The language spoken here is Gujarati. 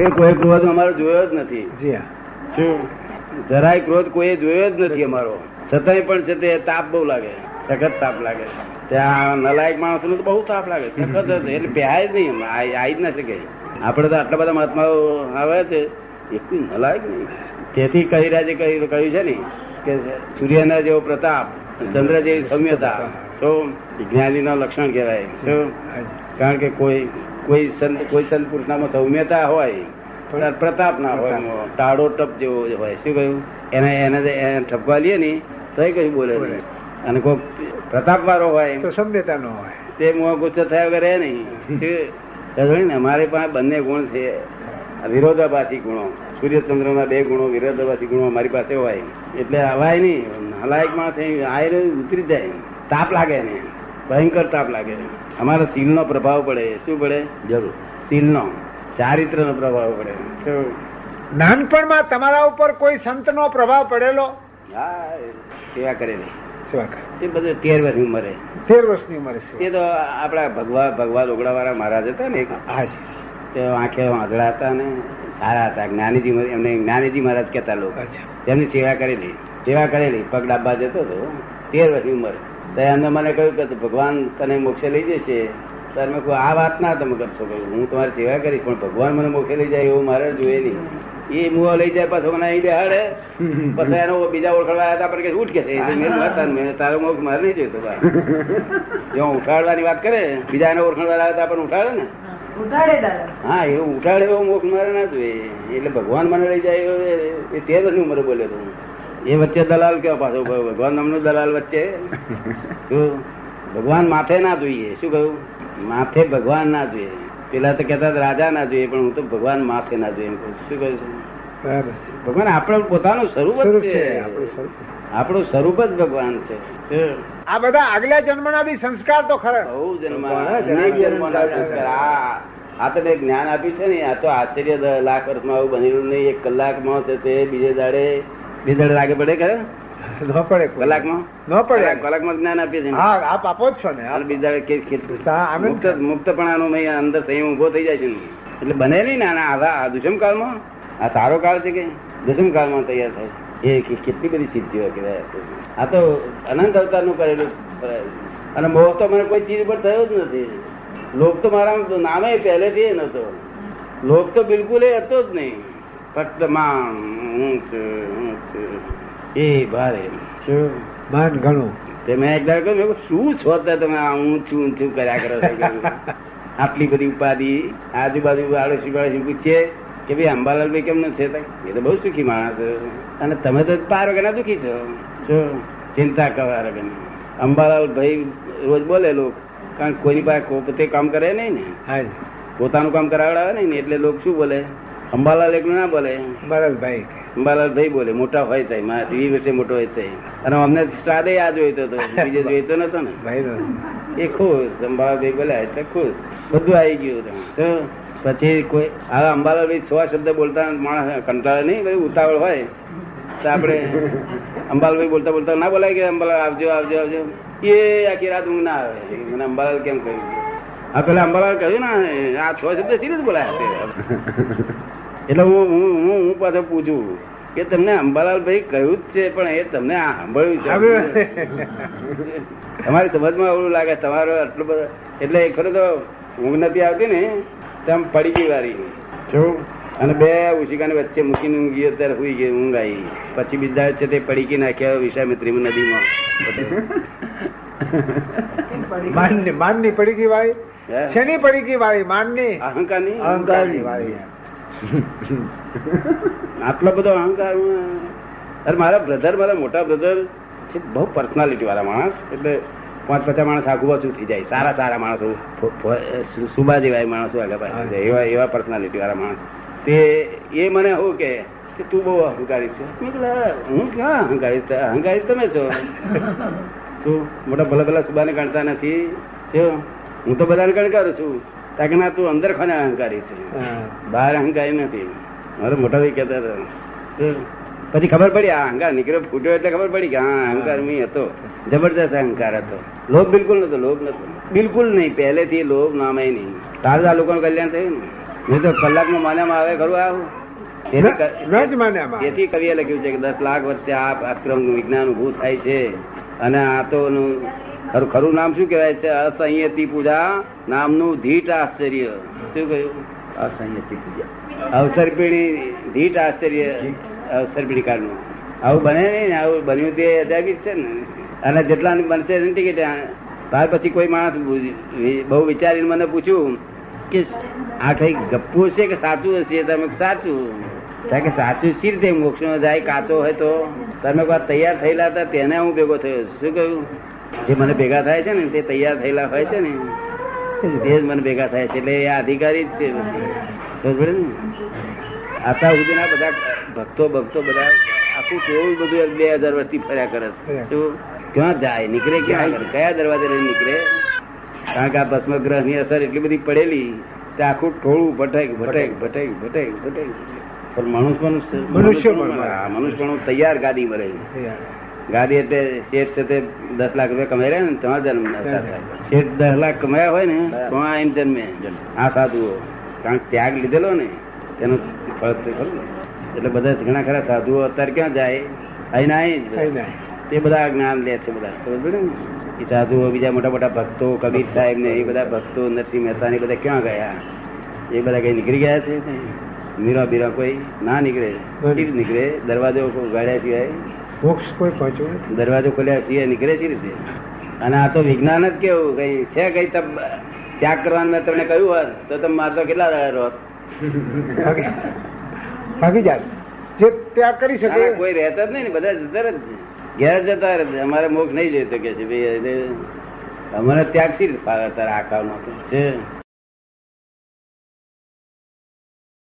એ કોઈ ક્રોધ અમારો જોયો જ નથી. જી શું? જરાય ક્રોધ કોઈ જોયો જ નથી અમારો. છતાંય પણ છે તે તાપ બહુ લાગે. સખત તાપ લાગે. ત્યાં નલાયક માણસ તો બહુ તાપ લાગે. સખત. એટલે પહેરાય જ નહીં આવી જ ના શકે. આપણે તો આટલા બધા મહાત્માઓ આવે છે. એક નલાયક નહીં. તેથી કહી રાજે કહ્યું કહ્યું છે ને કે સૂર્યના જેવો પ્રતાપ ચંદ્ર જેવી સૌમ્યતા શું? જ્ઞાનીના લક્ષણ કહેવાય. શું? કારણ કે કોઈ કોઈ સંત કોઈ સંત પુરુષનામાં સૌમ્યતા હોય પ્રતાપ ના હોય. ટાળો ટપ જેવો હોય. શું કહ્યું? એને એને ઠપકા લઈએ ને તો કઈ બોલે નહીં. અને કોઈ પ્રતાપ વાળો હોય તો સભ્યતા નો હોય. તે મોહ ગુસ્સો થયા વગર નહીં? ને અમારી પાસે બંને ગુણ છે. વિરોધાભાસી ગુણો. સૂર્યચંદ્રના બે ગુણો વિરોધાભાસી ગુણો અમારી પાસે હોય. એટલે હવાય નહીં. હલાયકમાં થઈ આયર ઉતરી જાય. તાપ લાગે ને ભયંકર તાપ લાગે. અમારા સીલનો પ્રભાવ પડે. શું પડે? જરૂર. સીલનો ચારિત્રનો પ્રભાવ પડે? નાનપણમાં તમારા ઉપર કોઈ સંતનો પ્રભાવ પડેલો? હા સેવા કરેલી સેવા કરે. એ બધું તેર વર્ષની ઉંમરે. તેર વર્ષની ઉંમરે એ તો આપણા ભગવા ભગવા લોગડા વાળા મહારાજ હતા ને હાજી તે આંખે વાંધળા હતા ને સારા હતા. જ્ઞાનીજી એમને જ્ઞાનીજી મહારાજ કહેતા લોકો. એમની સેવા કરેલી. સેવા કરેલી. પગ ડાબા જતો હતો. તેર વર્ષની ઉંમર. તો એમને મને કહ્યું કે ભગવાન તને મોક્ષે લઈ જશે. ત્યારે મેં આ વાત ના તમે કરશો. કહ્યું હું તમારી સેવા કરીશ પણ ભગવાન મને મોખે લઈ જાય એવું મારે જોઈએ નહીં. એ મુવા લઈ જાય પાછો મને અહીં બેહાડે. પછી એનો બીજા ઓળખાડવા આવ્યા હતા પણ કે ઉઠ કે છે. મેં વાત મેં તારો મોખ મારે નહીં જોઈતો. જો ઉઠાડવાની વાત કરે બીજા એને ઓળખવા આવ્યા હતા પણ ઉઠાડે ને? ઉઠાડે હા એવું ઉઠાડે એવો મોખ મારે ના જોઈએ. એટલે ભગવાન મને લઈ જાય એ- તે તેર વર્ષની ઉંમરે બોલ્યો તો એ વચ્ચે દલાલ કેવો પાછો? ભગવાન નામનો દલાલ વચ્ચે? ભગવાન માથે ના જોઈએ. શું કહ્યું? માથે ભગવાન ના જોઈએ. પેલા તો કેતા રાજા ના જોઈએ પણ હું તો ભગવાન માથે ના જોઈએ એમ કહું શું કહ્યું છું? બરાબર. ભગવાન આપણું પોતાનું સ્વરૂપ જ છે. આપણું સ્વરૂપ. જ ભગવાન છે. આ બધા આગલા જન્મના બી સંસ્કાર તો ખરા. બહુ જન્મ. આ આ તો મેં જ્ઞાન આપ્યું છે ને આ તો આશ્ચર્ય લાખ વર્ષમાં આવું બનેલું નહીં. એક કલાકમાં છે તે બીજે દાડે બીજે દાડે લાગે પડે ખરે. ન પડે કલાકમાં? ન પડે. કલાકમાં જ્ઞાન આપીએ છીએ હા આપ આપો જ છો ને અને બીજે દાડે કે- કે- હા, આમ જ મુક્ત મુક્તપણાનો અંદર સંયમ ઊભો થઈ જાય છે એટલે બને નહીં ને આવા આ દુષ્મકાળમાં આ સારો કાળ છે કે દુષ્મ કાળમાં તૈયાર થાય? એ કેટલી બધી સિદ્ધિઓ કહેવાય આ તો અનંત અવતારનું કરેલું અને મોહ તો મને કોઈ ચીજ પર થયો જ નથી. લોક તો મારા નામે પહેલેથી એ નતો. લોક તો બિલકુલ એ હતો જ નહીં. ફક્તમાં હું છું, હું છું. એ ભારે શું? માન ઘણું તે મેં એક દાડો કહ્યું, શું છો તે તમે? આ હું છું છું કર્યા કરો છો? આટલી બધી ઉપાધિ આજુબાજુ આડોશી પાડોશી પૂછીએ કે ભાઈ અંબાલાલ ભાઈ કેમનું છે એ તો બહુ સુખી માણસ અને તમે તો પાર વગરના દુખી છો. શું? ચિંતા કરવા વગરની અંબાલાલ ભાઈ રોજ બોલે લોક કારણ કોઈની પાસે પોતે કામ કરે નહીં ને. પોતાનું કામ કરાવડાવે નહીં ને એટલે લોક શું બોલે? અંબાલાલ એકલું ના બોલે. બરાબર ભાઈ અંબાલાલ ભાઈ બોલે મોટા હોય થાય મારા ટીવી વર્ષે મોટો હોય થાય અને અમને સાદે આ જોઈતો હતો બીજે જોઈતો નતો ને. ભાઈ એ ખુશ અંબાલાલભાઈ બોલ્યા એટલે ખુશ. બધું આવી ગયું. શું? પછી કોઈ હવે અંબાલાલ ભાઈ છ શબ્દ બોલતા માણસ કંટાળે નહીં ભાઈ ઉતાવળ હોય. તો આપણે અંબાલાલ બોલતા બોલતા ના બોલાય કે અંબાલાલ આવજો આવજો આવજો. એ આખી રાત ઊંઘ ના આવે. મને અંબાલાલ કેમ કહ્યું? હા પેલા અંબાલાલ કહ્યું ને આ છ શબ્દ સિરિયસ બોલાયા છે. એટલે હું હું હું પાછો પૂછું કે તમને અંબાલાલ ભાઈ કહ્યું જ છે પણ એ તમને આ સાંભળ્યું છે. તમારી સમજમાં એવું લાગે તમારો આટલું બધો એટલે ખરો તો ઊંઘ નથી આવતી ને તેમ પડી ગઈ વારી. અને બે ઉશિકાની વચ્ચે મૂકીને ઊંઘી અત્યારે સુઈ ગઈ ઊંઘ આવી. પછી બીજા છે તે પડીકી નાખ્યા વિશ્વામિત્રી નદીમાં. માનની માનની પડી ગઈ વાળી? શેની પડી ગઈ વાળી માનની? અહંકાર નહીં અહંકારની વાળી આટલો બધો અહંકાર અરે મારા બ્રધર મારા મોટા બ્રધર છે બહુ પર્સનાલિટી વાળા માણસ એટલે પાંચ પચાસ માણસ આગુ પાછું થઈ જાય સારા સારા માણસો સુબા જેવા માણસો આગળ પાછળ એવા એવા પર્સનાલિટી વાળા માણસ. તે એ મને શું કે કે તું બહુ અહંકારી છે. હું. ક્યાં અહંકારી અહંકારી તમે છો. શું? મોટા ભલા ભલા સુબાને ગણતા નથી. જો હું તો બધાને ગણકારું છું. તાકે તું અંદર ખોને અહંકારી છે. બહાર અહંકારી નથી. મારે મોટા ભાઈ કહેતા હતા. પછી ખબર પડી આ અહંકાર નીકળ્યો ફૂટ્યો એટલે ખબર પડી કે હા અહંકાર મી હતો. જબરજસ્ત અહંકાર હતો. લોભ બિલકુલ નતો લોભ નતો બિલકુલ નહીં પહેલેથી લોભ નામે નહીં. તારા લોકોનું કલ્યાણ થયું ને. નહીં તો કલાકમાં માન્યામાં આવે ખરું આવું. એથી કવિએ લખ્યું છે કે દસ લાખ વર્ષે આ અક્રમ વિજ્ઞાન ઉભું થાય છે. અને આ તો ખરું ખરું નામ શું કહેવાય? છે અસંયતી પૂજા નામનું ધીટ આશ્ચર્ય શું કહ્યું? અસંયતી પૂજા. અવસરપીણી ધીટ આશ્ચર્ય અવસરપીણી કારનું આવું બને નહીં ને આવું બન્યું તે અજાબી છે ને. અને જેટલા બનશે ટિકિટ ત્યાર પછી કોઈ માણસ બહુ વિચારીને મને પૂછ્યું કે આ કઈ ગપ્પુ છે કે સાચું હશે? તમે સાચું. કારણ કે સાચું સી રીતે મોક્ષ જાય કાચો હોય તો? તમે તૈયાર થયેલા હતા તેને હું ભેગો થયો. શું કહ્યું? જે મને ભેગા થાય છે ને તે તૈયાર થયેલા હોય છે ને તે જ મને ભેગા થાય છે એટલે એ અધિકારી જ છે. સમજ ને? અત્યાર સુધીના બધા ભક્તો ભક્તો બધા આખું કેવું બધું બે હજાર વર્ષથી ફર્યા કરે છે. શું? ક્યાં જાય? નીકળે ક્યાં? કયા દરવાજે નહીં નીકળે? કારણ કે આ ભસ્મગ્રહની અસર એટલી બધી પડેલી તે આખું ટોળું ભટેક ભટેક ભટેક ભટેક ભટેક પણ મનુષ્ય મનુષ્ય પણ મનુષ્ય પણ તૈયાર ગાદી મળે ગાદી એટલે શેઠ છે તે દસ લાખ રૂપિયા કમાઈ રહ્યા ને તમારા જન્મ. શેઠ દસ લાખ કમાયા હોય ને તો આ એમ જન્મે. આ સાધુઓ. કારણ ત્યાગ લીધેલો ને તેનો ફળ તો ખરું એટલે બધા ઘણા ખરા સાધુઓ અત્યારે ક્યાં જાય? અહીં અહીં. તે બધા જ્ઞાન લે છે બધા. સમજ ને? એ સાધુઓ બીજા મોટા મોટા ભક્તો કબીર સાહેબ ને એ બધા ભક્તો નરસિંહ મહેતા ને બધા ક્યાં ગયા? એ બધા કઈ નીકળી ગયા છે? મીરા બીરા કોઈ ના નીકળે. નીકળે. દરવાજો ગાડ્યા સિવાય મોક્ષ કોઈ પહોંચ્યું દરવાજો ખોલ્યા સિંહ નીકળે છે રીતે? અને આ તો વિજ્ઞાન જ કેવું કઈ છે કઈ તમ ત્યાગ કરવાનું મેં તમને કહ્યું હોત તો તમે મારતો કેટલા રહ્યા રહો ભાગી જાય જે ત્યાગ કરી શકે. કોઈ રહેતા જ નહીં ને બધા જતા જ છે. ઘેર જતા રહે અમારે મોક્ષ નહીં જોઈતો કે છે ભાઈ અમારે ત્યાગ સી રીતે ફાવે તારે આ છે.